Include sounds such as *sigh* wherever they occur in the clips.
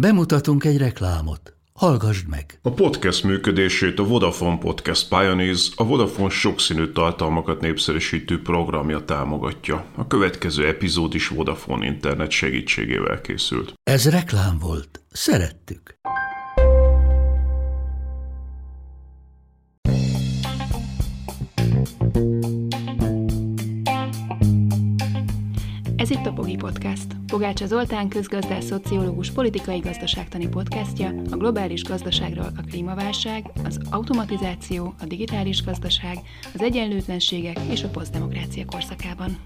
Bemutatunk egy reklámot. Hallgassd meg! A podcast működését a Vodafone Podcast Pioneers, a Vodafone sokszínű tartalmakat népszerűsítő programja támogatja. A következő epizód is Vodafone internet segítségével készült. Ez reklám volt. Szerettük. Ez itt a Pogi Podcast. Pogácsa Zoltán közgazdás, szociológus, politikai gazdaságtani podcastja a globális gazdaságról a klímaválság, az automatizáció, a digitális gazdaság, az egyenlőtlenségek és a posztdemokrácia korszakában.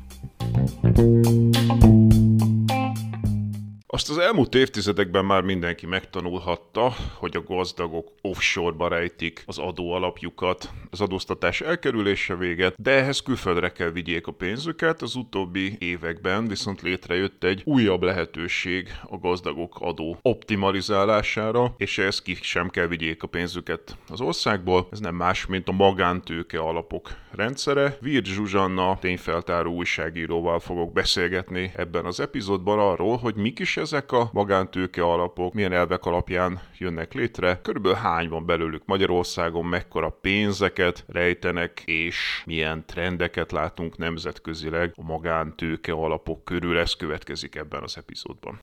Azt az elmúlt évtizedekben már mindenki megtanulhatta, hogy a gazdagok offshore-ba rejtik az adóalapjukat, az adóztatás elkerülése véget, de ehhez külföldre kell vigyék a pénzüket. Az utóbbi években viszont létrejött egy újabb lehetőség a gazdagok adó optimalizálására, és ehhez ki sem kell vigyék a pénzüket az országból. Ez nem más, mint a magántőke alapok rendszere. Virt Zsuzsanna tényfeltáró újságíróval fogok beszélgetni ebben az epizódban arról, hogy mik is ezek a magántőke alapok, milyen elvek alapján jönnek létre, körülbelül hány van belőlük Magyarországon, mekkora pénzeket rejtenek, és milyen trendeket látunk nemzetközileg a magántőke alapok körül. Ez következik ebben az epizódban.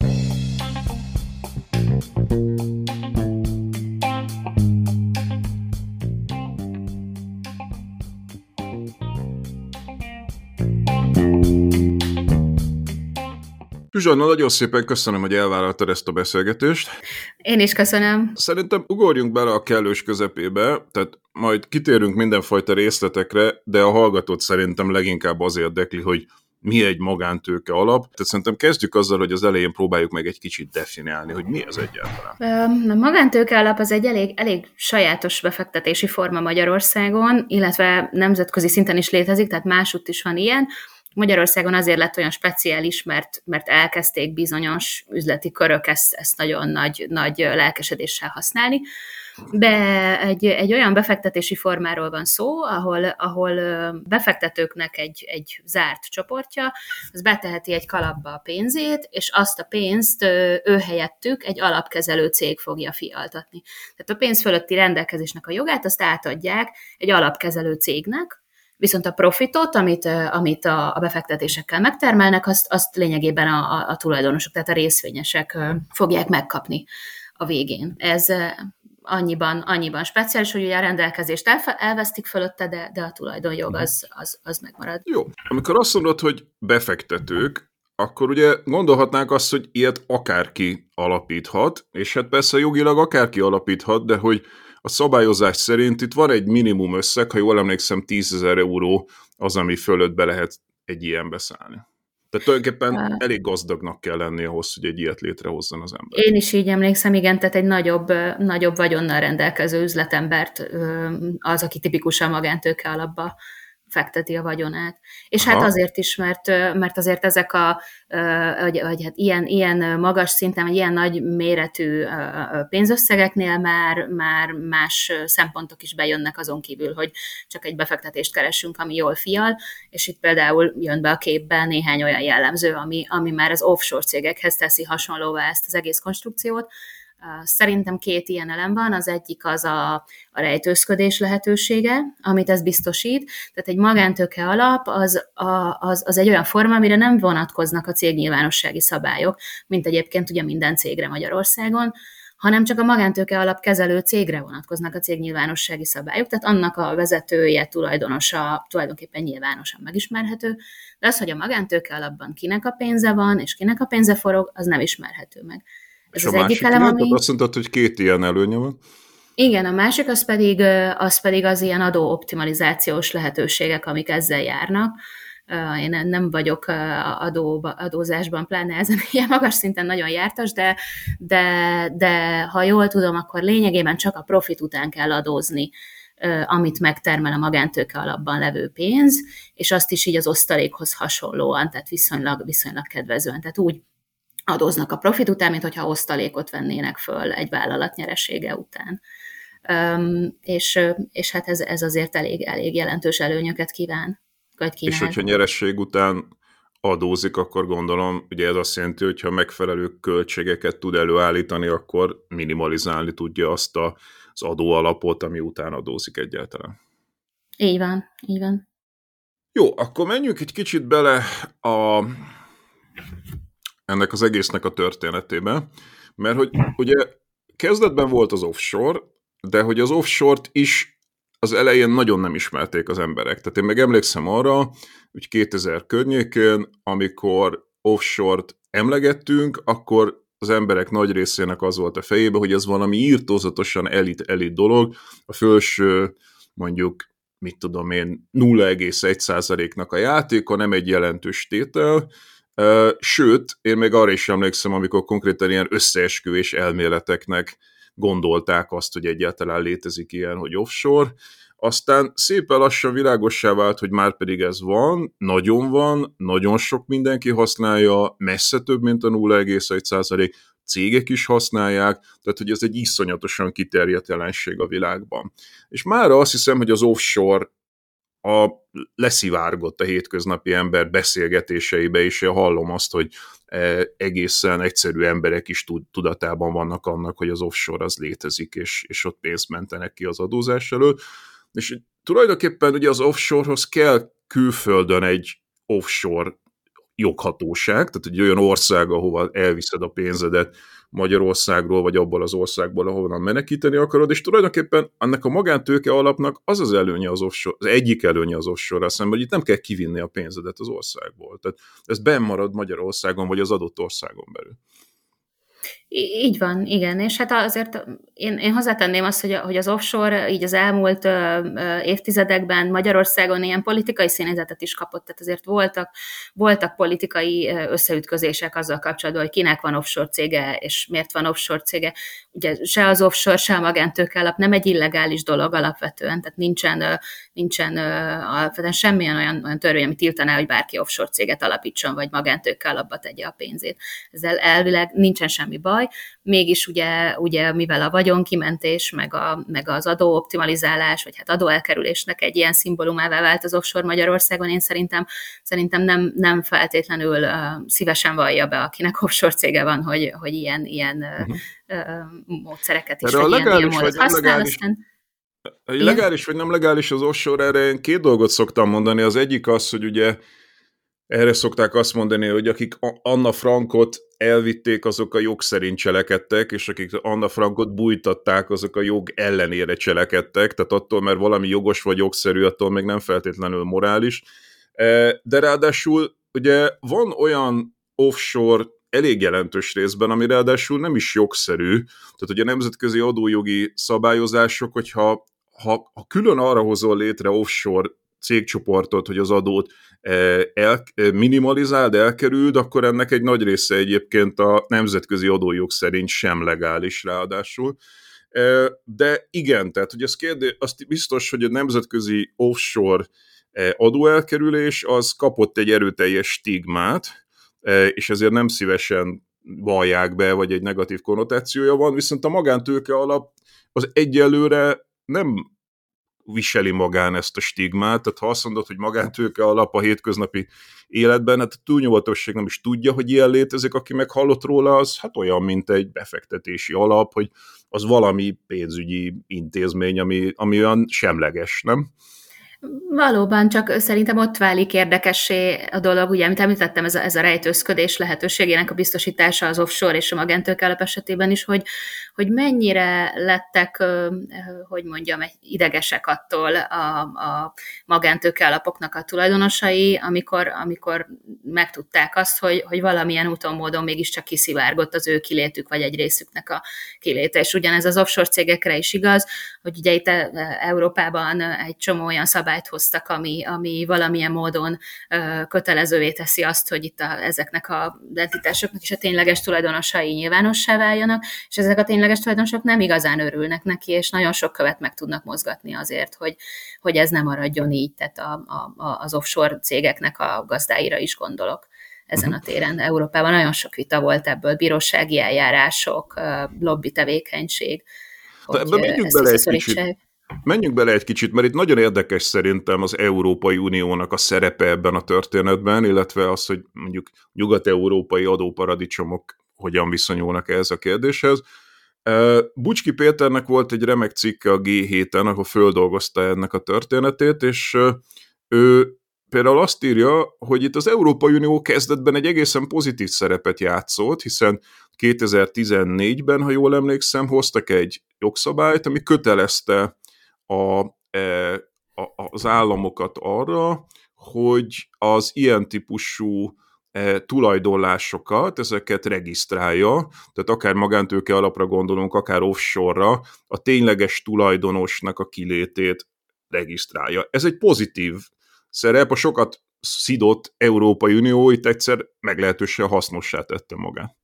Zsuzsanna, nagyon szépen köszönöm, hogy elvállaltad ezt a beszélgetést. Én is köszönöm. Szerintem ugorjunk bele a kellős közepébe, tehát majd kitérünk mindenfajta részletekre, de a hallgatót szerintem leginkább az érdekli, hogy mi egy magántőke alap. Tehát szerintem kezdjük azzal, hogy az elején próbáljuk meg egy kicsit definiálni, hogy mi ez egyáltalán. A magántőke alap az egy elég, elég sajátos befektetési forma Magyarországon, illetve nemzetközi szinten is létezik, tehát másutt is van ilyen. Magyarországon azért lett olyan speciális, mert, mert elkezdték bizonyos üzleti körök ezt, ezt nagyon nagy, nagy lelkesedéssel használni. De egy, egy olyan befektetési formáról van szó, ahol, ahol befektetőknek egy, egy zárt csoportja, az beteheti egy kalapba a pénzét, és azt a pénzt ő helyettük egy alapkezelő cég fogja fialtatni. Tehát a pénz fölötti rendelkezésnek a jogát azt átadják egy alapkezelő cégnek, Viszont a profitot, amit, amit a, a befektetésekkel megtermelnek, azt, azt lényegében a, a, a tulajdonosok, tehát a részvényesek fogják megkapni a végén. Ez annyiban, annyiban speciális, hogy ugye a rendelkezést el, elvesztik fölötte, de, de a tulajdonjog az, az, az megmarad. Jó. Amikor azt mondod, hogy befektetők, akkor ugye gondolhatnánk azt, hogy ilyet akárki alapíthat, és hát persze jogilag akárki alapíthat, de hogy a szabályozás szerint itt van egy minimum összeg, ha jól emlékszem, 10 ezer euró az, ami fölött be lehet egy ilyen beszállni. Tehát tulajdonképpen elég gazdagnak kell lenni ahhoz, hogy egy ilyet létrehozzon az ember. Én is így emlékszem, igen, tehát egy nagyobb, nagyobb vagyonnal rendelkező üzletembert az, aki tipikusan magántőke alapba fekteti a vagyonát. És hát Aha. hát azért is, mert, mert azért ezek a, vagy, vagy hát ilyen, ilyen magas szinten, vagy ilyen nagy méretű pénzösszegeknél már, már más szempontok is bejönnek azon kívül, hogy csak egy befektetést keresünk, ami jól fial, és itt például jön be a képbe néhány olyan jellemző, ami, ami már az offshore cégekhez teszi hasonlóvá ezt az egész konstrukciót, Szerintem két ilyen elem van, az egyik az a, a rejtőzködés lehetősége, amit ez biztosít, tehát egy magántőke alap az, a, az, az egy olyan forma, amire nem vonatkoznak a cég nyilvánossági szabályok, mint egyébként ugye minden cégre Magyarországon, hanem csak a magántőke alap kezelő cégre vonatkoznak a cég nyilvánossági szabályok, tehát annak a vezetője, tulajdonosa tulajdonképpen nyilvánosan megismerhető, de az, hogy a magántőke alapban kinek a pénze van, és kinek a pénze forog, az nem ismerhető meg. Ez és az a egyik elem, ami... Azt mondtad, hogy két ilyen előnye van. Igen, a másik az pedig az, pedig az ilyen adóoptimalizációs lehetőségek, amik ezzel járnak. Én nem vagyok adó, adózásban, pláne ezen *laughs* ilyen magas szinten nagyon jártas, de, de, de ha jól tudom, akkor lényegében csak a profit után kell adózni amit megtermel a magántőke alapban levő pénz, és azt is így az osztalékhoz hasonlóan, tehát viszonylag, viszonylag kedvezően. Tehát úgy adóznak a profit után, mint hogyha osztalékot vennének föl egy vállalat nyeresége után. Um, és, és hát ez, ez azért elég, elég jelentős előnyöket kíván. Vagy kínál. És hogyha nyeresség után adózik, akkor gondolom, ugye ez azt jelenti, hogy ha megfelelő költségeket tud előállítani, akkor minimalizálni tudja azt a, az adóalapot, ami után adózik egyáltalán. Így van, így van. Jó, akkor menjünk egy kicsit bele a, ennek az egésznek a történetébe, mert hogy ugye kezdetben volt az offshore, de hogy az offshore-t is az elején nagyon nem ismerték az emberek. Tehát én meg emlékszem arra, hogy 2000 környékén, amikor offshore-t emlegettünk, akkor az emberek nagy részének az volt a fejébe, hogy ez valami írtózatosan elit-elit dolog, a felső mondjuk mit tudom én, 0,1%-nak a játéka, nem egy jelentős tétel, sőt, én még arra is emlékszem, amikor konkrétan ilyen összeesküvés elméleteknek gondolták azt, hogy egyáltalán létezik ilyen, hogy offshore, aztán szépen lassan világossá vált, hogy már pedig ez van, nagyon van, nagyon sok mindenki használja, messze több, mint a 0,1% cégek is használják, tehát hogy ez egy iszonyatosan kiterjedt jelenség a világban. És már azt hiszem, hogy az offshore a leszivárgott a hétköznapi ember beszélgetéseibe, és én hallom azt, hogy e, egészen egyszerű emberek is tudatában vannak annak, hogy az offshore az létezik, és, és ott pénzt mentenek ki az adózás elől. És tulajdonképpen ugye az offshorehoz kell külföldön egy offshore joghatóság, tehát egy olyan ország, ahova elviszed a pénzedet Magyarországról, vagy abból az országból, ahonnan menekíteni akarod, és tulajdonképpen annak a magántőke alapnak az az előnye az offshore, az egyik előnye az offshore szemben, hogy itt nem kell kivinni a pénzedet az országból. Tehát ez benn marad Magyarországon, vagy az adott országon belül. Így van, igen, és hát azért én, én hozzátenném azt, hogy, hogy az offshore így az elmúlt ö, ö, évtizedekben Magyarországon ilyen politikai színezetet is kapott, tehát azért voltak, voltak politikai összeütközések azzal kapcsolatban, hogy kinek van offshore cége, és miért van offshore cége. Ugye se az offshore, se a magántőke nem egy illegális dolog alapvetően, tehát nincsen, nincsen alapvetően semmilyen olyan, olyan törvény, ami tiltaná, hogy bárki offshore céget alapítson, vagy magántőke alapba tegye a pénzét. Ezzel elvileg nincsen semmi baj, mégis ugye, ugye mivel a vagyonkimentés, meg, a, meg az adóoptimalizálás, vagy hát adóelkerülésnek egy ilyen szimbólumává vált az offshore Magyarországon, én szerintem, szerintem nem, nem feltétlenül uh, szívesen vallja be, akinek offshore cége van, hogy, hogy ilyen, ilyen uh-huh. uh, módszereket is, vagy ilyen, ilyen módot használ, aztán Legális vagy nem legális az offshore, erre én két dolgot szoktam mondani. Az egyik az, hogy ugye erre szokták azt mondani, hogy akik Anna Frankot elvitték, azok a jog szerint cselekedtek, és akik Anna Frankot bújtatták, azok a jog ellenére cselekedtek, tehát attól, mert valami jogos vagy jogszerű, attól még nem feltétlenül morális. E, de ráadásul ugye van olyan offshore elég jelentős részben, ami ráadásul nem is jogszerű, tehát hogy a nemzetközi adójogi szabályozások, hogyha ha, ha külön arra hozol létre offshore cégcsoportot, hogy az adót e, el, e, minimalizáld, elkerüld, akkor ennek egy nagy része egyébként a nemzetközi adójog szerint sem legális ráadásul. E, de igen, tehát hogy ez kérdés, azt biztos, hogy a nemzetközi offshore adóelkerülés az kapott egy erőteljes stigmát, és ezért nem szívesen vallják be, vagy egy negatív konnotációja van, viszont a magántőke alap az egyelőre nem viseli magán ezt a stigmát, tehát ha azt mondod, hogy magántőke alap a hétköznapi életben, hát a túlnyugatosság nem is tudja, hogy ilyen létezik, aki meghallott róla, az hát olyan, mint egy befektetési alap, hogy az valami pénzügyi intézmény, ami, ami olyan semleges, nem? Valóban, csak szerintem ott válik érdekessé a dolog, ugye, amit említettem, ez a, ez a rejtőzködés lehetőségének a biztosítása az offshore és a magántőkelep esetében is, hogy, hogy mennyire lettek, hogy mondjam, idegesek attól a, a magántőkealapoknak a tulajdonosai, amikor, amikor megtudták azt, hogy, hogy valamilyen úton, módon mégiscsak kiszivárgott az ő kilétük, vagy egy részüknek a kiléte. És ugyanez az offshore cégekre is igaz, hogy ugye itt Európában egy csomó olyan szabály jogszabályt hoztak, ami, ami valamilyen módon kötelezővé teszi azt, hogy itt a, ezeknek a entitásoknak is a tényleges tulajdonosai nyilvánossá váljanak, és ezek a tényleges tulajdonosok nem igazán örülnek neki, és nagyon sok követ meg tudnak mozgatni azért, hogy, hogy ez nem maradjon így, tehát a, a, az offshore cégeknek a gazdáira is gondolok ezen a mhm. téren. Európában nagyon sok vita volt ebből, bírósági eljárások, lobby tevékenység. De ebbe menjünk bele egy kicsit Menjünk bele egy kicsit, mert itt nagyon érdekes szerintem az Európai Uniónak a szerepe ebben a történetben, illetve az, hogy mondjuk nyugat-európai adóparadicsomok hogyan viszonyulnak ehhez a kérdéshez. Bucski Péternek volt egy remek cikke a G7-en, ahol földolgozta ennek a történetét, és ő például azt írja, hogy itt az Európai Unió kezdetben egy egészen pozitív szerepet játszott, hiszen 2014-ben, ha jól emlékszem, hoztak egy jogszabályt, ami kötelezte e, a, az államokat arra, hogy az ilyen típusú e, tulajdonlásokat, ezeket regisztrálja, tehát akár magántőke alapra gondolunk, akár offshore-ra, a tényleges tulajdonosnak a kilétét regisztrálja. Ez egy pozitív szerep, a sokat szidott Európai Unió itt egyszer meglehetősen hasznossá tette magát.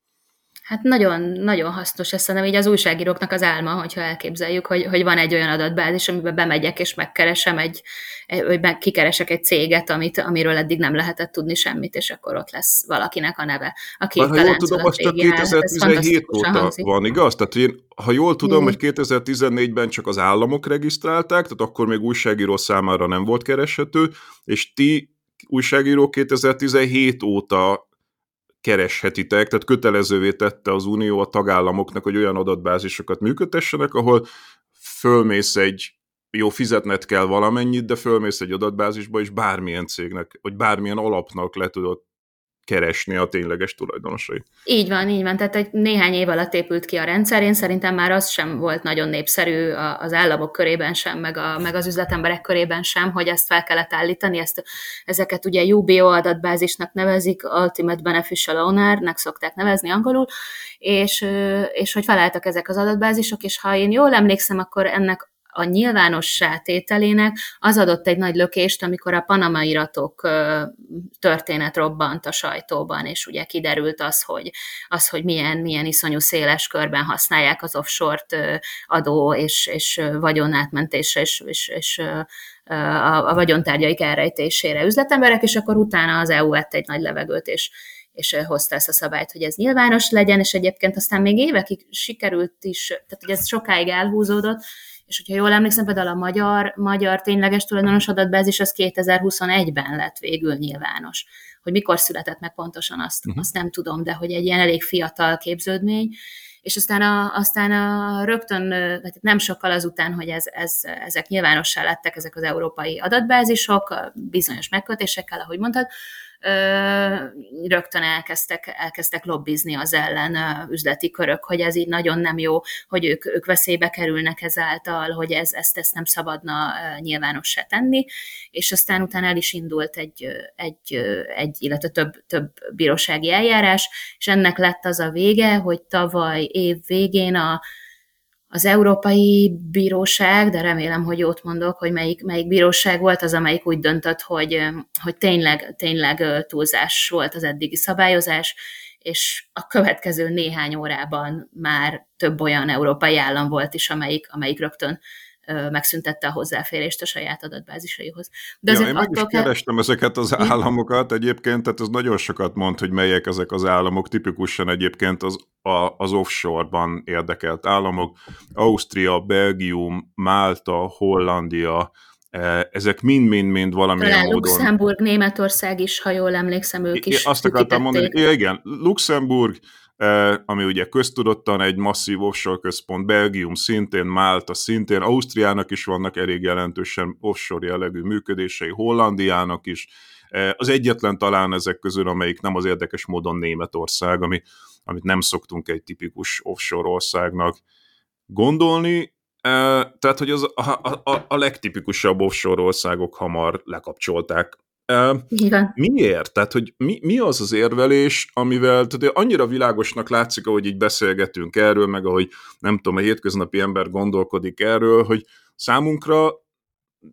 Hát nagyon, nagyon hasznos ez szerintem így az újságíróknak az álma, hogyha elképzeljük, hogy, hogy van egy olyan adatbázis, amiben bemegyek és megkeresem egy, vagy meg kikeresek egy céget, amit, amiről eddig nem lehetett tudni semmit, és akkor ott lesz valakinek a neve. Aki Már ha jól tudom, az csak 2017 óta hangzik. van, igaz? Tehát én, ha jól tudom, hogy 2014-ben csak az államok regisztrálták, tehát akkor még újságíró számára nem volt kereshető, és ti újságíró 2017 óta kereshetitek, tehát kötelezővé tette az Unió a tagállamoknak, hogy olyan adatbázisokat működtessenek, ahol fölmész egy, jó, fizetnet kell valamennyit, de fölmész egy adatbázisba, és bármilyen cégnek, vagy bármilyen alapnak le tudod keresni a tényleges tulajdonosai. Így van, így van. Tehát egy néhány év alatt épült ki a rendszer. Én szerintem már az sem volt nagyon népszerű az államok körében sem, meg, a, meg az üzletemberek körében sem, hogy ezt fel kellett állítani. Ezt, ezeket ugye UBO adatbázisnak nevezik, Ultimate Beneficial Owner-nek szokták nevezni angolul, és, és hogy felálltak ezek az adatbázisok, és ha én jól emlékszem, akkor ennek a nyilvános tételének az adott egy nagy lökést, amikor a Panama iratok történet robbant a sajtóban, és ugye kiderült az, hogy, az, hogy milyen, milyen iszonyú széles körben használják az offshore-t adó és, és vagyonátmentésre és, és, és a, a vagyontárgyaik elrejtésére üzletemberek, és akkor utána az EU vett egy nagy levegőt, és, és hozta ezt a szabályt, hogy ez nyilvános legyen, és egyébként aztán még évekig sikerült is, tehát hogy ez sokáig elhúzódott, és hogyha jól emlékszem, például a magyar, magyar tényleges tulajdonos adatbázis az 2021-ben lett végül nyilvános. Hogy mikor született meg pontosan, azt, uh-huh. azt nem tudom, de hogy egy ilyen elég fiatal képződmény, és aztán, a, aztán a rögtön, nem sokkal azután, hogy ez, ez, ezek nyilvánossá lettek, ezek az európai adatbázisok, bizonyos megkötésekkel, ahogy mondtad, rögtön elkezdtek, elkezdtek lobbizni az ellen üzleti körök, hogy ez így nagyon nem jó, hogy ők, ők veszélybe kerülnek ezáltal, hogy ez, ezt, ezt nem szabadna nyilvánossá tenni, és aztán utána el is indult egy, egy, egy illetve több, több bírósági eljárás, és ennek lett az a vége, hogy tavaly év végén a az Európai Bíróság, de remélem, hogy jót mondok, hogy melyik, melyik bíróság volt az, amelyik úgy döntött, hogy, hogy tényleg, tényleg túlzás volt az eddigi szabályozás, és a következő néhány órában már több olyan európai állam volt is, amelyik, amelyik rögtön megszüntette a hozzáférést a saját adatbázisaihoz. De ja, én meg is kerestem ezeket az államokat egyébként, tehát ez nagyon sokat mond, hogy melyek ezek az államok, tipikusan egyébként az, a, az offshore-ban érdekelt államok, Ausztria, Belgium, Málta, Hollandia, e, ezek mind-mind-mind valamilyen Talán módon... Luxemburg, Németország is, ha jól emlékszem, ők is. Azt akartam mondani, ja, igen, Luxemburg, ami ugye köztudottan egy masszív offshore központ, Belgium szintén, Málta szintén, Ausztriának is vannak elég jelentősen offshore jellegű működései, Hollandiának is, az egyetlen talán ezek közül, amelyik nem az érdekes módon Németország, ami, amit nem szoktunk egy tipikus offshore országnak gondolni, tehát, hogy az a, a, a legtipikusabb offshore országok hamar lekapcsolták igen. Miért? Tehát, hogy mi, mi az az érvelés, amivel, tehát annyira világosnak látszik, ahogy így beszélgetünk erről, meg ahogy nem tudom, a hétköznapi ember gondolkodik erről, hogy számunkra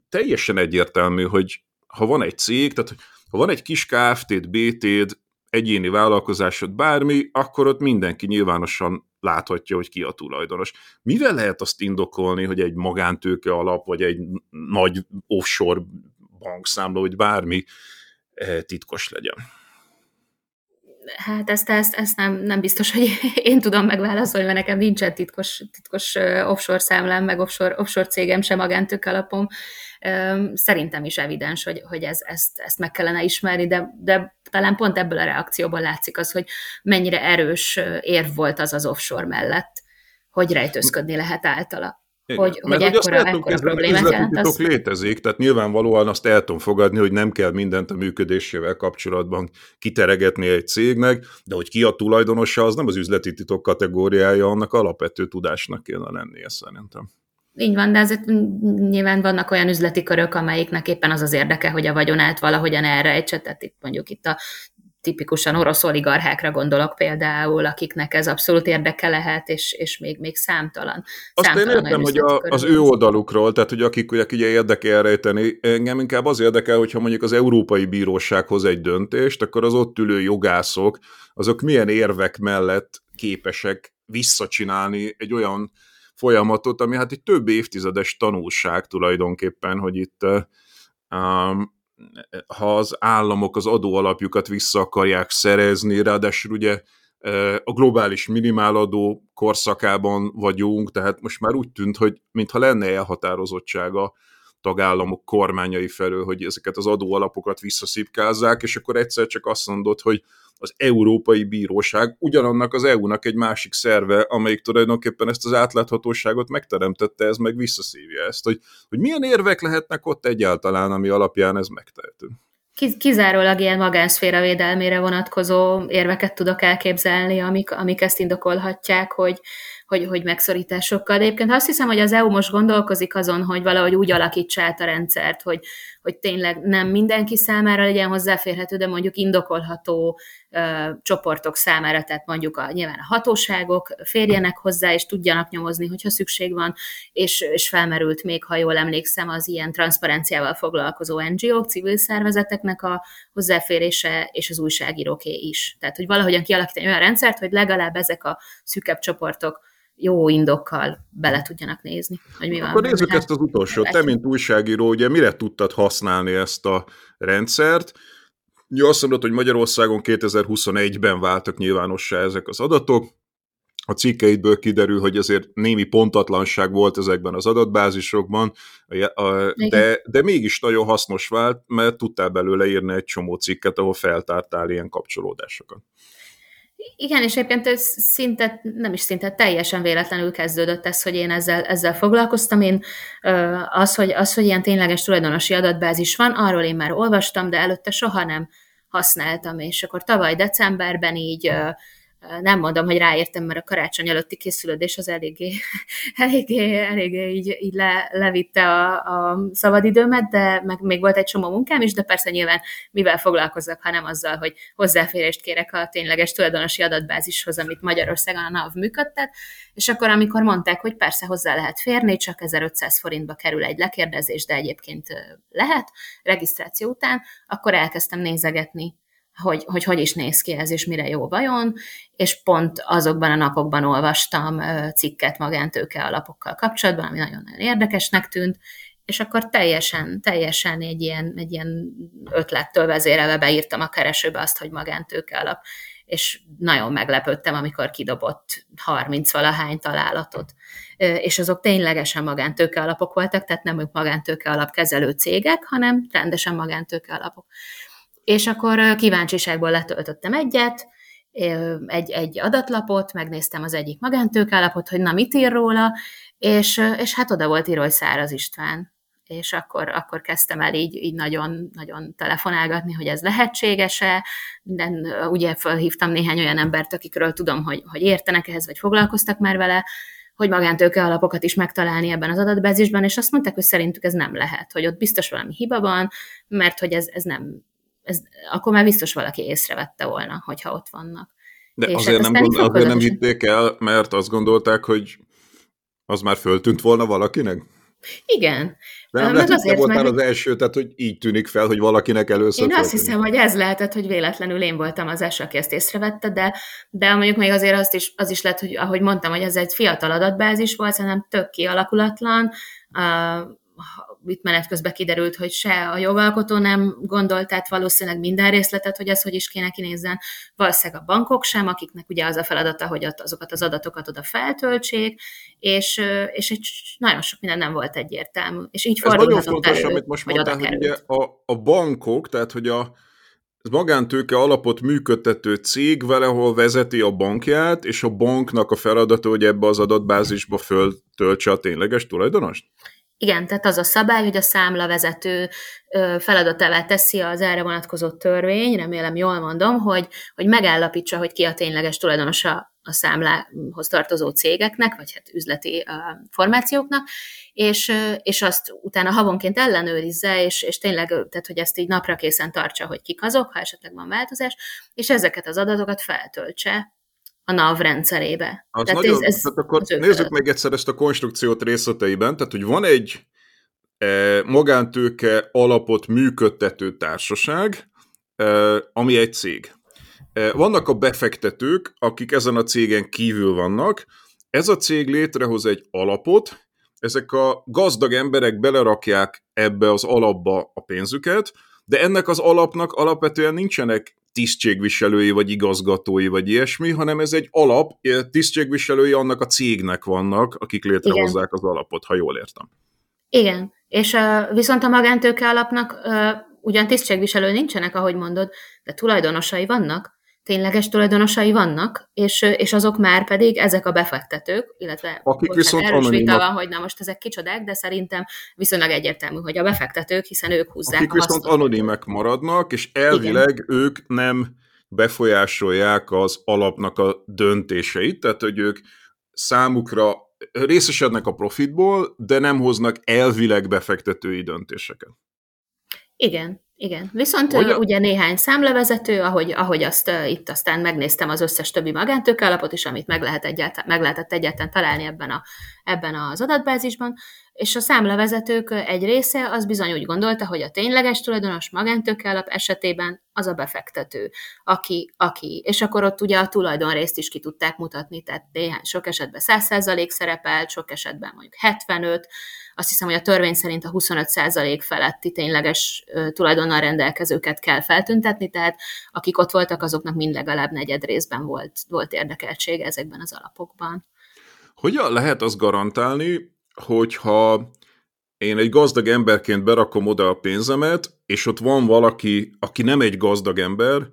teljesen egyértelmű, hogy ha van egy cég, tehát ha van egy kis Kft-d, BT-d, egyéni vállalkozásod, bármi, akkor ott mindenki nyilvánosan láthatja, hogy ki a tulajdonos. Mivel lehet azt indokolni, hogy egy magántőke alap, vagy egy nagy offshore bankszámla, vagy bármi eh, titkos legyen. Hát ezt, ezt, ezt nem, nem biztos, hogy *laughs* én tudom megválaszolni, mert nekem nincsen titkos, titkos offshore számlám, meg offshore, offshore cégem sem magántők alapom. Szerintem is evidens, hogy, hogy ez, ezt, ezt meg kellene ismerni, de, de talán pont ebből a reakcióból látszik az, hogy mennyire erős érv volt az az offshore mellett, hogy rejtőzködni lehet általa. Hogy, Mert hogy ekkora, azt ekkora problémát. Az... létezik, tehát nyilvánvalóan azt el tudom fogadni, hogy nem kell mindent a működésével kapcsolatban kiteregetni egy cégnek, de hogy ki a tulajdonosa, az nem az üzleti titok kategóriája, annak alapvető tudásnak kéne lennie szerintem. Így van, de azért nyilván vannak olyan üzleti körök, amelyiknek éppen az az érdeke, hogy a vagyonát valahogyan elrejtse, tehát itt mondjuk itt a tipikusan orosz oligarchákra gondolok például, akiknek ez abszolút érdeke lehet, és, és még, még számtalan. Azt számtalan én értem, hogy a, az ő oldalukról, tehát hogy akik ugye, ugye érdeke elrejteni, engem inkább az érdekel, hogyha mondjuk az Európai Bíróság hoz egy döntést, akkor az ott ülő jogászok, azok milyen érvek mellett képesek visszacsinálni egy olyan folyamatot, ami hát egy több évtizedes tanulság tulajdonképpen, hogy itt um, ha az államok az adóalapjukat vissza akarják szerezni, ráadásul ugye a globális minimáladó korszakában vagyunk, tehát most már úgy tűnt, hogy mintha lenne elhatározottsága tagállamok kormányai felől, hogy ezeket az adóalapokat visszaszipkázzák, és akkor egyszer csak azt mondod, hogy az Európai Bíróság ugyanannak az EU-nak egy másik szerve, amelyik tulajdonképpen ezt az átláthatóságot megteremtette, ez meg visszaszívja ezt, hogy, hogy milyen érvek lehetnek ott egyáltalán, ami alapján ez megtehető. Kizárólag ilyen magánszféra védelmére vonatkozó érveket tudok elképzelni, amik, amik ezt indokolhatják, hogy, hogy, hogy megszorításokkal. De egyébként azt hiszem, hogy az EU most gondolkozik azon, hogy valahogy úgy alakítsa át a rendszert, hogy, hogy tényleg nem mindenki számára legyen hozzáférhető, de mondjuk indokolható ö, csoportok számára, tehát mondjuk a, nyilván a hatóságok férjenek hozzá, és tudjanak nyomozni, hogyha szükség van, és, és felmerült még, ha jól emlékszem, az ilyen transzparenciával foglalkozó NGO-k, civil szervezeteknek a hozzáférése, és az újságíróké is. Tehát, hogy valahogyan kialakítani olyan rendszert, hogy legalább ezek a szűkebb csoportok jó indokkal bele tudjanak nézni, hogy mi van. Akkor nézzük hát ezt az utolsót. Te, mint újságíró, ugye mire tudtad használni ezt a rendszert? Ugye azt mondod, hogy Magyarországon 2021-ben váltak nyilvánossá ezek az adatok, a cikkeidből kiderül, hogy azért némi pontatlanság volt ezekben az adatbázisokban, de, de mégis nagyon hasznos vált, mert tudtál belőle írni egy csomó cikket, ahol feltártál ilyen kapcsolódásokat. Igen, és egyébként ez szinte, nem is szinte, teljesen véletlenül kezdődött ez, hogy én ezzel, ezzel foglalkoztam. Én az hogy, az, hogy ilyen tényleges tulajdonosi adatbázis van, arról én már olvastam, de előtte soha nem használtam, és akkor tavaly decemberben így nem mondom, hogy ráértem, mert a karácsony előtti készülődés az eléggé, *laughs* eléggé, eléggé így, így le, levitte a, a szabadidőmet, de meg még volt egy csomó munkám is, de persze nyilván mivel foglalkozzak, hanem azzal, hogy hozzáférést kérek a tényleges tulajdonosi adatbázishoz, amit Magyarországon a NAV működtet, és akkor amikor mondták, hogy persze hozzá lehet férni, csak 1500 forintba kerül egy lekérdezés, de egyébként lehet regisztráció után, akkor elkezdtem nézegetni hogy, hogy hogy is néz ki ez, és mire jó vajon, és pont azokban a napokban olvastam cikket magántőke alapokkal kapcsolatban, ami nagyon-nagyon érdekesnek tűnt, és akkor teljesen, teljesen egy ilyen, egy ilyen ötlettől vezérelve beírtam a keresőbe azt, hogy magántőke alap, és nagyon meglepődtem, amikor kidobott 30 valahány találatot. És azok ténylegesen magántőke alapok voltak, tehát nem ők magántőke alapkezelő cégek, hanem rendesen magántőke alapok. És akkor kíváncsiságból letöltöttem egyet, egy, egy adatlapot, megnéztem az egyik magántőkállapot, hogy na mit ír róla, és, és hát oda volt írva, hogy Száraz István. És akkor, akkor kezdtem el így, így nagyon, nagyon telefonálgatni, hogy ez lehetséges-e, de ugye felhívtam néhány olyan embert, akikről tudom, hogy, hogy értenek ehhez, vagy foglalkoztak már vele, hogy magántőke alapokat is megtalálni ebben az adatbázisban, és azt mondták, hogy szerintük ez nem lehet, hogy ott biztos valami hiba van, mert hogy ez, ez nem, ez, akkor már biztos valaki észrevette volna, hogyha ott vannak. De és azért, hát nem, gond, azért nem hitték el, mert azt gondolták, hogy az már föltűnt volna valakinek? Igen. De nem lehet, azért, volt már az első, tehát hogy így tűnik fel, hogy valakinek először Én azt hiszem, hogy ez lehetett, hogy véletlenül én voltam az első, aki ezt észrevette, de, de mondjuk még azért azt is, az is lett, hogy ahogy mondtam, hogy ez egy fiatal adatbázis volt, szerintem tök kialakulatlan, itt menet közben kiderült, hogy se a jogalkotó nem gondolt, tehát valószínűleg minden részletet, hogy ez hogy is kéne kinézzen, valószínűleg a bankok sem, akiknek ugye az a feladata, hogy azokat az adatokat oda feltöltsék, és, és egy nagyon sok minden nem volt egyértelmű. És így ez nagyon fontos, elő, amit most mondtál, hogy ugye a, a bankok, tehát hogy a ez magántőke alapot működtető cég valahol vezeti a bankját, és a banknak a feladata, hogy ebbe az adatbázisba föltöltse a tényleges tulajdonost? Igen, tehát az a szabály, hogy a számlavezető feladatává teszi az erre vonatkozó törvény, remélem jól mondom, hogy, hogy megállapítsa, hogy ki a tényleges tulajdonosa a számlához tartozó cégeknek, vagy hát üzleti formációknak, és, és azt utána havonként ellenőrizze, és, és tényleg, tehát hogy ezt így napra készen tartsa, hogy kik azok, ha esetleg van változás, és ezeket az adatokat feltöltse a NAV rendszerébe. Az tehát nagyon, ez, ez tehát akkor nézzük meg egyszer ezt a konstrukciót részleteiben, tehát hogy van egy e, magántőke alapot működtető társaság, e, ami egy cég. E, vannak a befektetők, akik ezen a cégen kívül vannak, ez a cég létrehoz egy alapot, ezek a gazdag emberek belerakják ebbe az alapba a pénzüket, de ennek az alapnak alapvetően nincsenek tisztségviselői, vagy igazgatói, vagy ilyesmi, hanem ez egy alap, tisztségviselői annak a cégnek vannak, akik létrehozzák Igen. az alapot, ha jól értem. Igen, és uh, viszont a magántőke alapnak uh, ugyan tisztségviselő nincsenek, ahogy mondod, de tulajdonosai vannak, tényleges tulajdonosai vannak, és, és azok már pedig ezek a befektetők, illetve akik viszont erős vita van, hogy na most ezek kicsodák, de szerintem viszonylag egyértelmű, hogy a befektetők, hiszen ők húzzák akik a viszont anonimek maradnak, és elvileg Igen. ők nem befolyásolják az alapnak a döntéseit, tehát hogy ők számukra részesednek a profitból, de nem hoznak elvileg befektetői döntéseket. Igen, igen, viszont Olyan? ugye néhány számlevezető, ahogy, ahogy azt uh, itt aztán megnéztem az összes többi magántőkealapot is, amit meg, lehet egyáltalán, meg lehetett egyáltalán találni ebben, a, ebben az adatbázisban, és a számlevezetők egy része az bizony úgy gondolta, hogy a tényleges tulajdonos magántőkealap esetében az a befektető, aki, aki, és akkor ott ugye a tulajdonrészt is ki tudták mutatni, tehát néhány sok esetben 100% szerepelt, sok esetben mondjuk 75, azt hiszem, hogy a törvény szerint a 25% feletti tényleges tulajdonnal rendelkezőket kell feltüntetni, tehát akik ott voltak, azoknak mind legalább negyed részben volt, volt érdekeltsége ezekben az alapokban. Hogyan lehet azt garantálni, hogyha én egy gazdag emberként berakom oda a pénzemet, és ott van valaki, aki nem egy gazdag ember,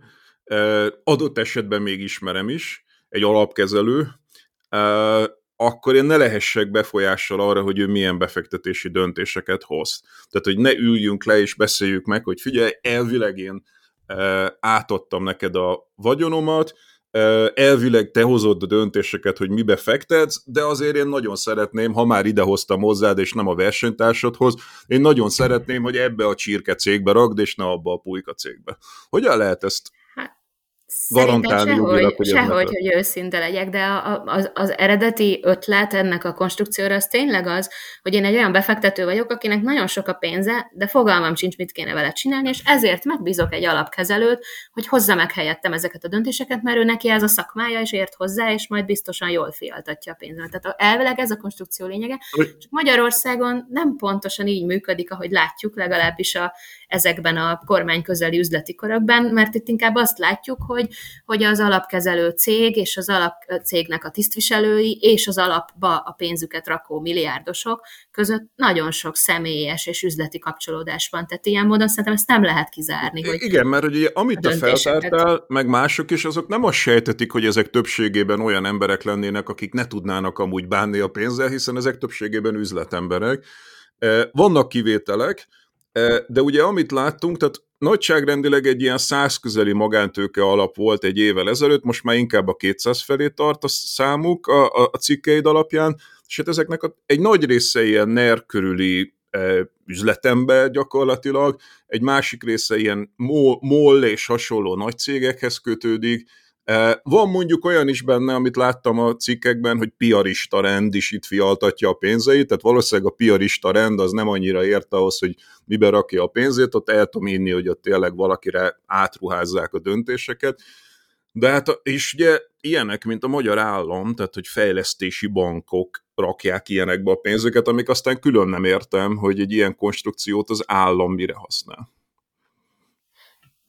adott esetben még ismerem is, egy alapkezelő, akkor én ne lehessek befolyással arra, hogy ő milyen befektetési döntéseket hoz. Tehát, hogy ne üljünk le és beszéljük meg, hogy figyelj, elvileg én e, átadtam neked a vagyonomat, elvileg te hozod a döntéseket, hogy mibe fektetsz, de azért én nagyon szeretném, ha már idehoztam hozzád, és nem a versenytársadhoz, én nagyon szeretném, hogy ebbe a csirke cégbe ragd, és ne abba a pulyka cégbe. Hogyan lehet ezt garantálni jogilag, hogy sehogy, hogy őszinte legyek, de az, az eredeti ötlet ennek a konstrukcióra az tényleg az, hogy én egy olyan befektető vagyok, akinek nagyon sok a pénze, de fogalmam sincs, mit kéne vele csinálni, és ezért megbízok egy alapkezelőt, hogy hozza meg helyettem ezeket a döntéseket, mert ő neki ez a szakmája, és ért hozzá, és majd biztosan jól fialtatja a pénzemet. Tehát elvileg ez a konstrukció lényege. Csak Magyarországon nem pontosan így működik, ahogy látjuk, legalábbis a, ezekben a kormány közeli üzleti körökben, mert itt inkább azt látjuk, hogy, hogy az alapkezelő cég és az alapcégnek a tisztviselői és az alapba a pénzüket rakó milliárdosok között nagyon sok személyes és üzleti kapcsolódás van. Tehát ilyen módon szerintem ezt nem lehet kizárni. Hogy Igen, mert ugye amit a feltártál, meg mások is, azok nem azt sejtetik, hogy ezek többségében olyan emberek lennének, akik ne tudnának amúgy bánni a pénzzel, hiszen ezek többségében üzletemberek. Vannak kivételek, de ugye amit láttunk, tehát nagyságrendileg egy ilyen száz közeli magántőke alap volt egy évvel ezelőtt, most már inkább a 200 felé tart a számuk a, a, a cikkeid alapján, és hát ezeknek a, egy nagy része ilyen NER körüli e, üzletember gyakorlatilag, egy másik része ilyen MOL és hasonló nagy cégekhez kötődik, van mondjuk olyan is benne, amit láttam a cikkekben, hogy piarista rend is itt fialtatja a pénzeit, tehát valószínűleg a piarista rend az nem annyira ért ahhoz, hogy mibe rakja a pénzét, ott el tudom inni, hogy ott tényleg valakire átruházzák a döntéseket. De hát, és ugye ilyenek, mint a magyar állam, tehát hogy fejlesztési bankok rakják ilyenekbe a pénzeket, amik aztán külön nem értem, hogy egy ilyen konstrukciót az állam mire használ.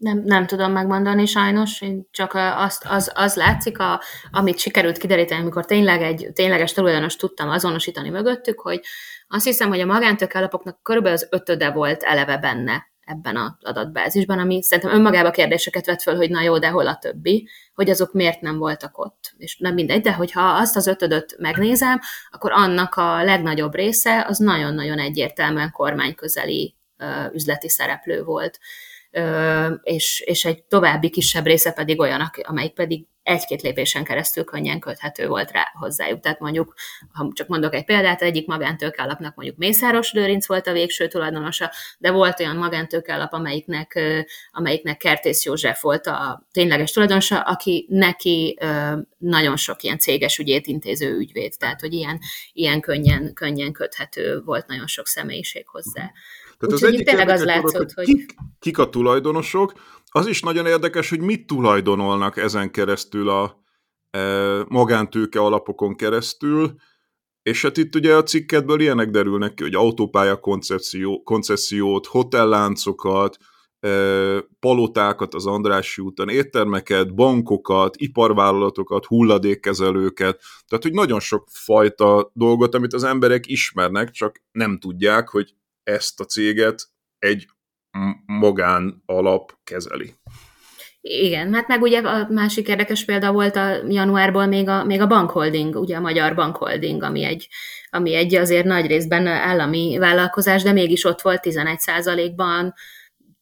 Nem, nem tudom megmondani sajnos, csak azt, az, az látszik, a, amit sikerült kideríteni, amikor tényleg egy tényleges tulajdonos tudtam azonosítani mögöttük, hogy azt hiszem, hogy a magántők alapoknak körülbelül az ötöde volt eleve benne ebben az adatbázisban, ami szerintem önmagában kérdéseket vet föl, hogy na jó, de hol a többi, hogy azok miért nem voltak ott. És nem mindegy, de hogyha azt az ötödöt megnézem, akkor annak a legnagyobb része az nagyon-nagyon egyértelműen kormányközeli üzleti szereplő volt és, és egy további kisebb része pedig olyan, amelyik pedig egy-két lépésen keresztül könnyen köthető volt rá hozzájuk. Tehát mondjuk, ha csak mondok egy példát, egyik magántőkealapnak mondjuk Mészáros Lőrinc volt a végső tulajdonosa, de volt olyan magántőkealap, amelyiknek, amelyiknek Kertész József volt a tényleges tulajdonosa, aki neki nagyon sok ilyen céges ügyét intéző ügyvéd, tehát hogy ilyen, ilyen könnyen, könnyen köthető volt nagyon sok személyiség hozzá. Tehát az egyik tényleg az látszott, hogy... Kik, kik a tulajdonosok, az is nagyon érdekes, hogy mit tulajdonolnak ezen keresztül a e, magántőke alapokon keresztül, és hát itt ugye a cikketből ilyenek derülnek ki, hogy autópálya koncepció, koncesziót, hotelláncokat, e, palotákat az Andrássy úton, éttermeket, bankokat, iparvállalatokat, hulladékkezelőket, tehát hogy nagyon sok fajta dolgot, amit az emberek ismernek, csak nem tudják, hogy ezt a céget egy magán alap kezeli. Igen, hát meg ugye a másik érdekes példa volt a januárból még a, még a bankholding, ugye a magyar bankholding, ami egy, ami egy azért nagy részben állami vállalkozás, de mégis ott volt 11% ban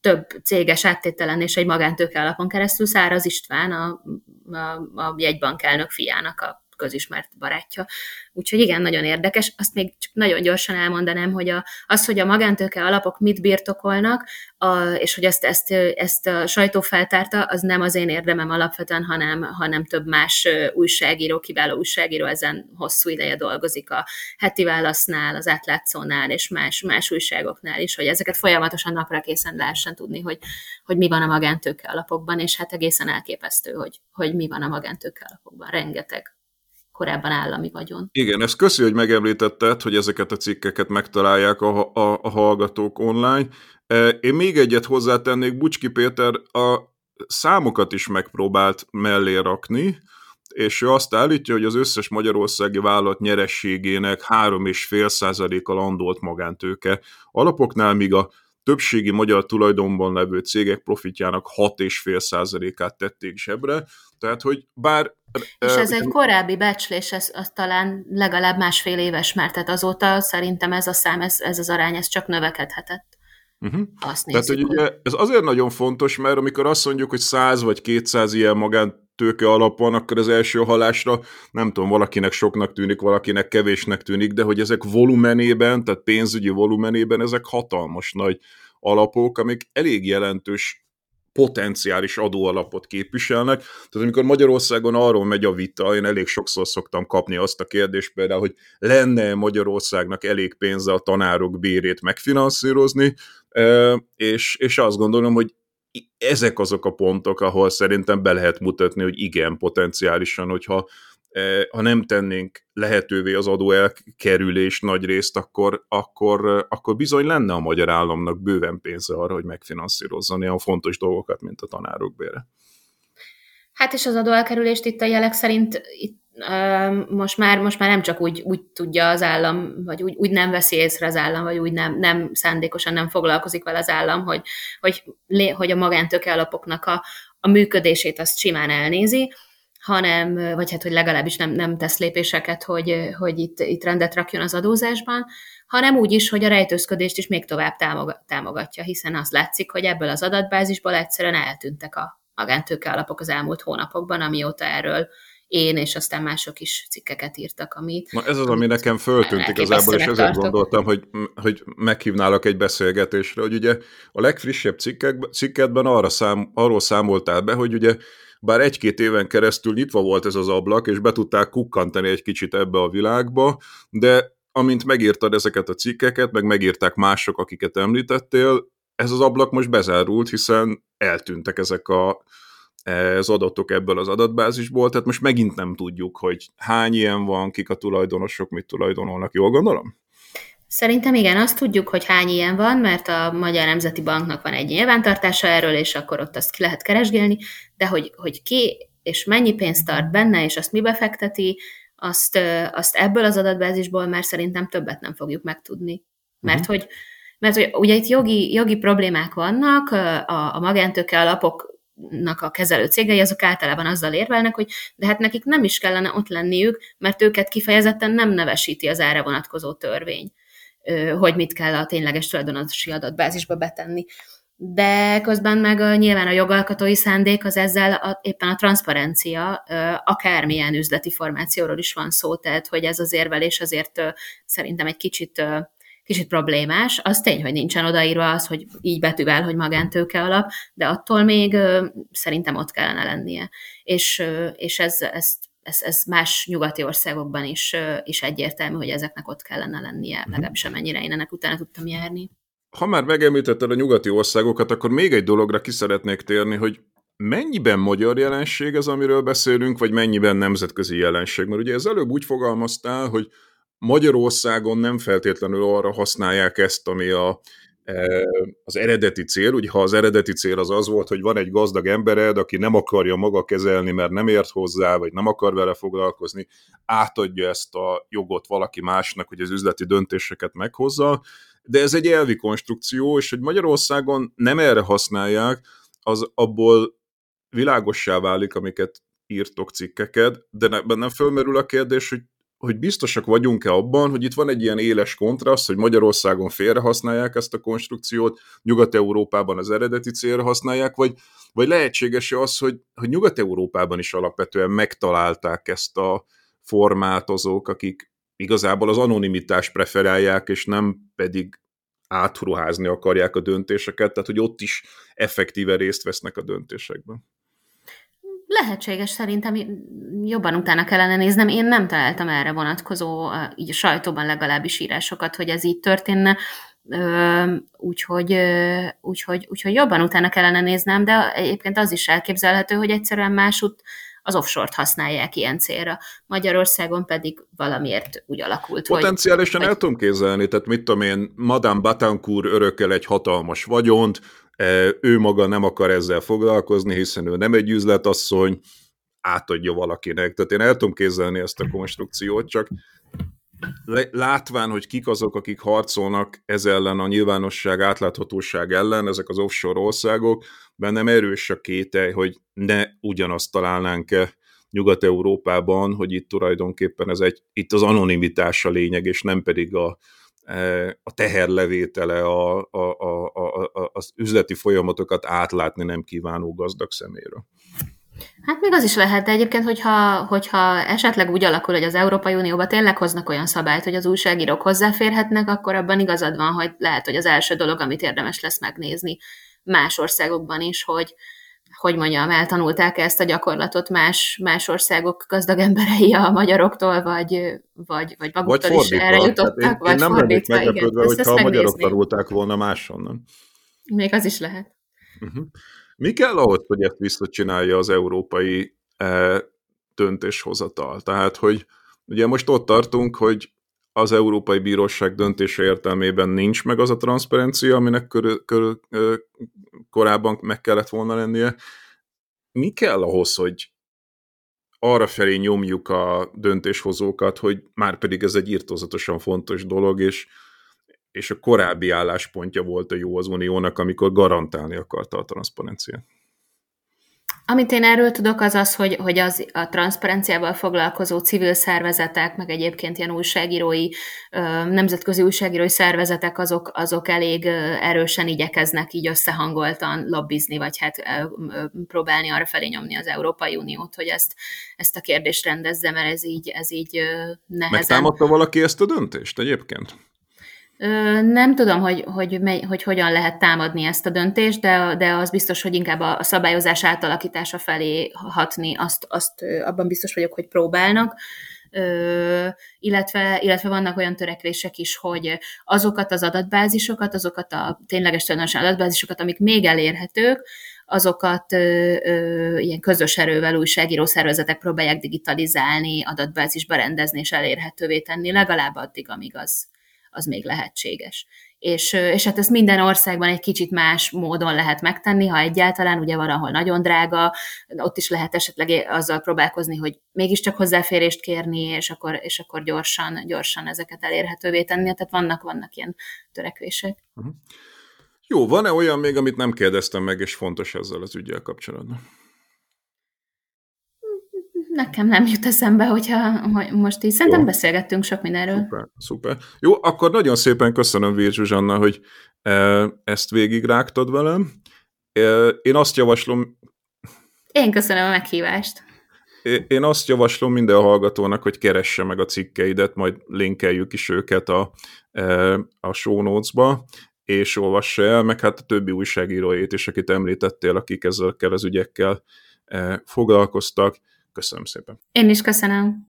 több céges áttételen és egy magántőke alapon keresztül Száraz István, a, a, a jegybank elnök fiának a közismert barátja. Úgyhogy igen, nagyon érdekes. Azt még csak nagyon gyorsan elmondanám, hogy a, az, hogy a magántőke alapok mit birtokolnak, a, és hogy ezt, ezt, ezt a sajtó feltárta, az nem az én érdemem alapvetően, hanem, hanem több más újságíró, kiváló újságíró ezen hosszú ideje dolgozik a heti válasznál, az átlátszónál és más, más újságoknál is, hogy ezeket folyamatosan napra készen lehessen tudni, hogy, hogy mi van a magántőke alapokban, és hát egészen elképesztő, hogy, hogy mi van a magántőke alapokban. Rengeteg korábban állami vagyon. Igen, ezt köszi, hogy megemlítetted, hogy ezeket a cikkeket megtalálják a, a, a hallgatók online. E, én még egyet hozzátennék, Bucski Péter a számokat is megpróbált mellé rakni, és ő azt állítja, hogy az összes magyarországi vállalat nyerességének 3,5%-a landolt magántőke alapoknál, míg a többségi magyar tulajdonban levő cégek profitjának 6,5%-át tették zsebre, tehát hogy bár... És ez egy korábbi becslés, ez az talán legalább másfél éves, mert tehát azóta szerintem ez a szám, ez, ez az arány, ez csak növekedhetett. Uh-huh. Azt Tehát, hogy ugye, ez azért nagyon fontos, mert amikor azt mondjuk, hogy 100 vagy 200 ilyen magántőke alapon, akkor az első halásra nem tudom, valakinek soknak tűnik, valakinek kevésnek tűnik, de hogy ezek volumenében, tehát pénzügyi volumenében ezek hatalmas nagy alapok, amik elég jelentős potenciális adóalapot képviselnek. Tehát amikor Magyarországon arról megy a vita, én elég sokszor szoktam kapni azt a kérdést például, hogy lenne Magyarországnak elég pénze a tanárok bérét megfinanszírozni, és, és azt gondolom, hogy ezek azok a pontok, ahol szerintem be lehet mutatni, hogy igen, potenciálisan, hogyha ha nem tennénk lehetővé az adó elkerülés nagy részt, akkor, akkor, akkor bizony lenne a magyar államnak bőven pénze arra, hogy megfinanszírozzon olyan fontos dolgokat, mint a tanárok bére. Hát és az adóelkerülést itt a jelek szerint itt, most, már, most már nem csak úgy, úgy tudja az állam, vagy úgy, úgy nem veszi észre az állam, vagy úgy nem, nem szándékosan nem foglalkozik vele az állam, hogy, hogy, hogy a magántőke alapoknak a, a működését azt simán elnézi, hanem, vagy hát, hogy legalábbis nem, nem tesz lépéseket, hogy, hogy itt, itt rendet rakjon az adózásban, hanem úgy is, hogy a rejtőzködést is még tovább támogatja, hiszen az látszik, hogy ebből az adatbázisból egyszerűen eltűntek a magántőke alapok az elmúlt hónapokban, amióta erről én és aztán mások is cikkeket írtak, amit... Na ez az, ami nekem föltűnt igazából, és ezért gondoltam, hogy, hogy meghívnálok egy beszélgetésre, hogy ugye a legfrissebb cikkek, cikketben arra szám, arról számoltál be, hogy ugye bár egy-két éven keresztül nyitva volt ez az ablak, és be tudták kukkantani egy kicsit ebbe a világba, de amint megírtad ezeket a cikkeket, meg megírták mások, akiket említettél, ez az ablak most bezárult, hiszen eltűntek ezek a az adatok ebből az adatbázisból, tehát most megint nem tudjuk, hogy hány ilyen van, kik a tulajdonosok, mit tulajdonolnak, jól gondolom? Szerintem igen, azt tudjuk, hogy hány ilyen van, mert a Magyar Nemzeti Banknak van egy nyilvántartása erről, és akkor ott azt ki lehet keresgélni, de hogy, hogy ki és mennyi pénzt tart benne, és azt mi befekteti, azt, azt ebből az adatbázisból már szerintem többet nem fogjuk megtudni. Mert uh-huh. hogy mert hogy ugye itt jogi, jogi problémák vannak, a, a magántőke alapoknak a kezelő cégei, azok általában azzal érvelnek, hogy de hát nekik nem is kellene ott lenniük, mert őket kifejezetten nem nevesíti az erre vonatkozó törvény, hogy mit kell a tényleges tulajdonosi adatbázisba betenni. De közben meg nyilván a jogalkatói szándék az ezzel a, éppen a transzparencia, akármilyen üzleti formációról is van szó, tehát hogy ez az érvelés azért szerintem egy kicsit kicsit problémás. Az tény, hogy nincsen odaírva az, hogy így betűvel, hogy magántőke alap, de attól még szerintem ott kellene lennie. És, és ez, ez, ez, ez más nyugati országokban is, is egyértelmű, hogy ezeknek ott kellene lennie, uh-huh. legalábbis amennyire én ennek utána tudtam járni. Ha már megemlítetted a nyugati országokat, akkor még egy dologra ki szeretnék térni, hogy mennyiben magyar jelenség ez, amiről beszélünk, vagy mennyiben nemzetközi jelenség? Mert ugye ez előbb úgy fogalmaztál, hogy Magyarországon nem feltétlenül arra használják ezt, ami a, az eredeti cél. Ugye ha az eredeti cél az az volt, hogy van egy gazdag embered, aki nem akarja maga kezelni, mert nem ért hozzá, vagy nem akar vele foglalkozni, átadja ezt a jogot valaki másnak, hogy az üzleti döntéseket meghozza, de ez egy elvi konstrukció, és hogy Magyarországon nem erre használják, az abból világossá válik, amiket írtok cikkeket, de bennem fölmerül a kérdés, hogy hogy biztosak vagyunk-e abban, hogy itt van egy ilyen éles kontraszt, hogy Magyarországon félre használják ezt a konstrukciót, Nyugat-Európában az eredeti célra használják, vagy, vagy lehetséges-e az, hogy, hogy Nyugat-Európában is alapvetően megtalálták ezt a formát azok, akik igazából az anonimitást preferálják, és nem pedig átruházni akarják a döntéseket, tehát hogy ott is effektíve részt vesznek a döntésekben. Lehetséges szerintem, jobban utána kellene néznem. Én nem találtam erre vonatkozó, így a sajtóban legalábbis írásokat, hogy ez így történne, úgyhogy, úgyhogy, úgyhogy jobban utána kellene néznem, de egyébként az is elképzelhető, hogy egyszerűen másút az offshore-t használják ilyen célra. Magyarországon pedig valamiért úgy alakult, Potenciálisan hogy... el tudom képzelni, tehát mit tudom én, Madame Batancourt örökel egy hatalmas vagyont, ő maga nem akar ezzel foglalkozni, hiszen ő nem egy üzletasszony, átadja valakinek. Tehát én el tudom képzelni ezt a konstrukciót, csak látván, hogy kik azok, akik harcolnak ez ellen a nyilvánosság, átláthatóság ellen, ezek az offshore országok, bennem erős a kételj, hogy ne ugyanazt találnánk-e Nyugat-Európában, hogy itt tulajdonképpen ez egy, itt az anonimitás a lényeg, és nem pedig a, a teherlevétele, a, a, a, a, az üzleti folyamatokat átlátni nem kívánó gazdag szeméről. Hát még az is lehet, de egyébként, hogyha, hogyha esetleg úgy alakul, hogy az Európai Unióba tényleg hoznak olyan szabályt, hogy az újságírók hozzáférhetnek, akkor abban igazad van, hogy lehet, hogy az első dolog, amit érdemes lesz megnézni más országokban is, hogy, hogy mondjam, eltanulták ezt a gyakorlatot más, más országok gazdag emberei a magyaroktól, vagy, vagy, vagy maguktól vagy is erre jutottak, én, vagy én nem fordítva. Nem meglepődve, hogyha a magyarok tanulták volna máshonnan. Még az is lehet. Uh-huh. Mi kell ahhoz, hogy ezt visszacsinálja az európai e, döntéshozatal? Tehát, hogy ugye most ott tartunk, hogy az Európai Bíróság döntése értelmében nincs meg az a transzparencia, aminek körül, körül, korábban meg kellett volna lennie. Mi kell ahhoz, hogy arra felé nyomjuk a döntéshozókat, hogy már pedig ez egy írtózatosan fontos dolog, és, és a korábbi álláspontja volt a jó az Uniónak, amikor garantálni akarta a transzparenciát. Amit én erről tudok, az az, hogy, hogy az a transzparenciával foglalkozó civil szervezetek, meg egyébként ilyen újságírói, nemzetközi újságírói szervezetek, azok, azok elég erősen igyekeznek így összehangoltan lobbizni, vagy hát próbálni arra felé nyomni az Európai Uniót, hogy ezt, ezt a kérdést rendezze, mert ez így, ez így nehezen... Megtámadta valaki ezt a döntést egyébként? Nem tudom, hogy, hogy, hogy, hogy hogyan lehet támadni ezt a döntést, de, de az biztos, hogy inkább a szabályozás átalakítása felé hatni, azt, azt abban biztos vagyok, hogy próbálnak. Ö, illetve, illetve vannak olyan törekvések is, hogy azokat az adatbázisokat, azokat a tényleges tulajdonos adatbázisokat, amik még elérhetők, azokat ö, ö, ilyen közös erővel újságíró szervezetek próbálják digitalizálni, adatbázisba rendezni és elérhetővé tenni, legalább addig, amíg az, az még lehetséges és, és hát ezt minden országban egy kicsit más módon lehet megtenni, ha egyáltalán, ugye van, ahol nagyon drága, ott is lehet esetleg azzal próbálkozni, hogy mégiscsak hozzáférést kérni, és akkor, és akkor gyorsan, gyorsan ezeket elérhetővé tenni, tehát vannak, vannak ilyen törekvések. Uh-huh. Jó, van-e olyan még, amit nem kérdeztem meg, és fontos ezzel az ügyel kapcsolatban? Nekem nem jut eszembe, hogyha hogy most így szerintem Jó. beszélgettünk sok mindenről. Szuper, szuper. Jó, akkor nagyon szépen köszönöm Vír Zsuzsanna, hogy e, ezt végigrágtad velem. E, én azt javaslom... Én köszönöm a meghívást. Én azt javaslom minden hallgatónak, hogy keresse meg a cikkeidet, majd linkeljük is őket a, e, a show notes-ba, és olvassa el, meg hát a többi újságíróét is, akit említettél, akik ezekkel az ügyekkel foglalkoztak Köszönöm szépen. Én is köszönöm.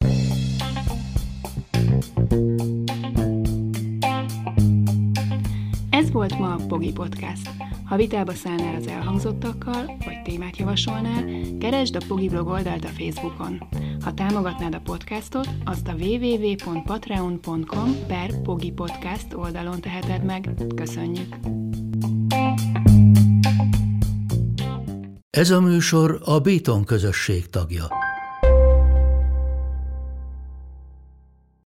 Ez volt ma a Pogi Podcast. Ha vitába szállnál az elhangzottakkal, vagy témát javasolnál, keresd a Pogi blog oldalt a Facebookon. Ha támogatnád a podcastot, azt a www.patreon.com per Pogi Podcast oldalon teheted meg. Köszönjük! Ez a műsor a Béton közösség tagja.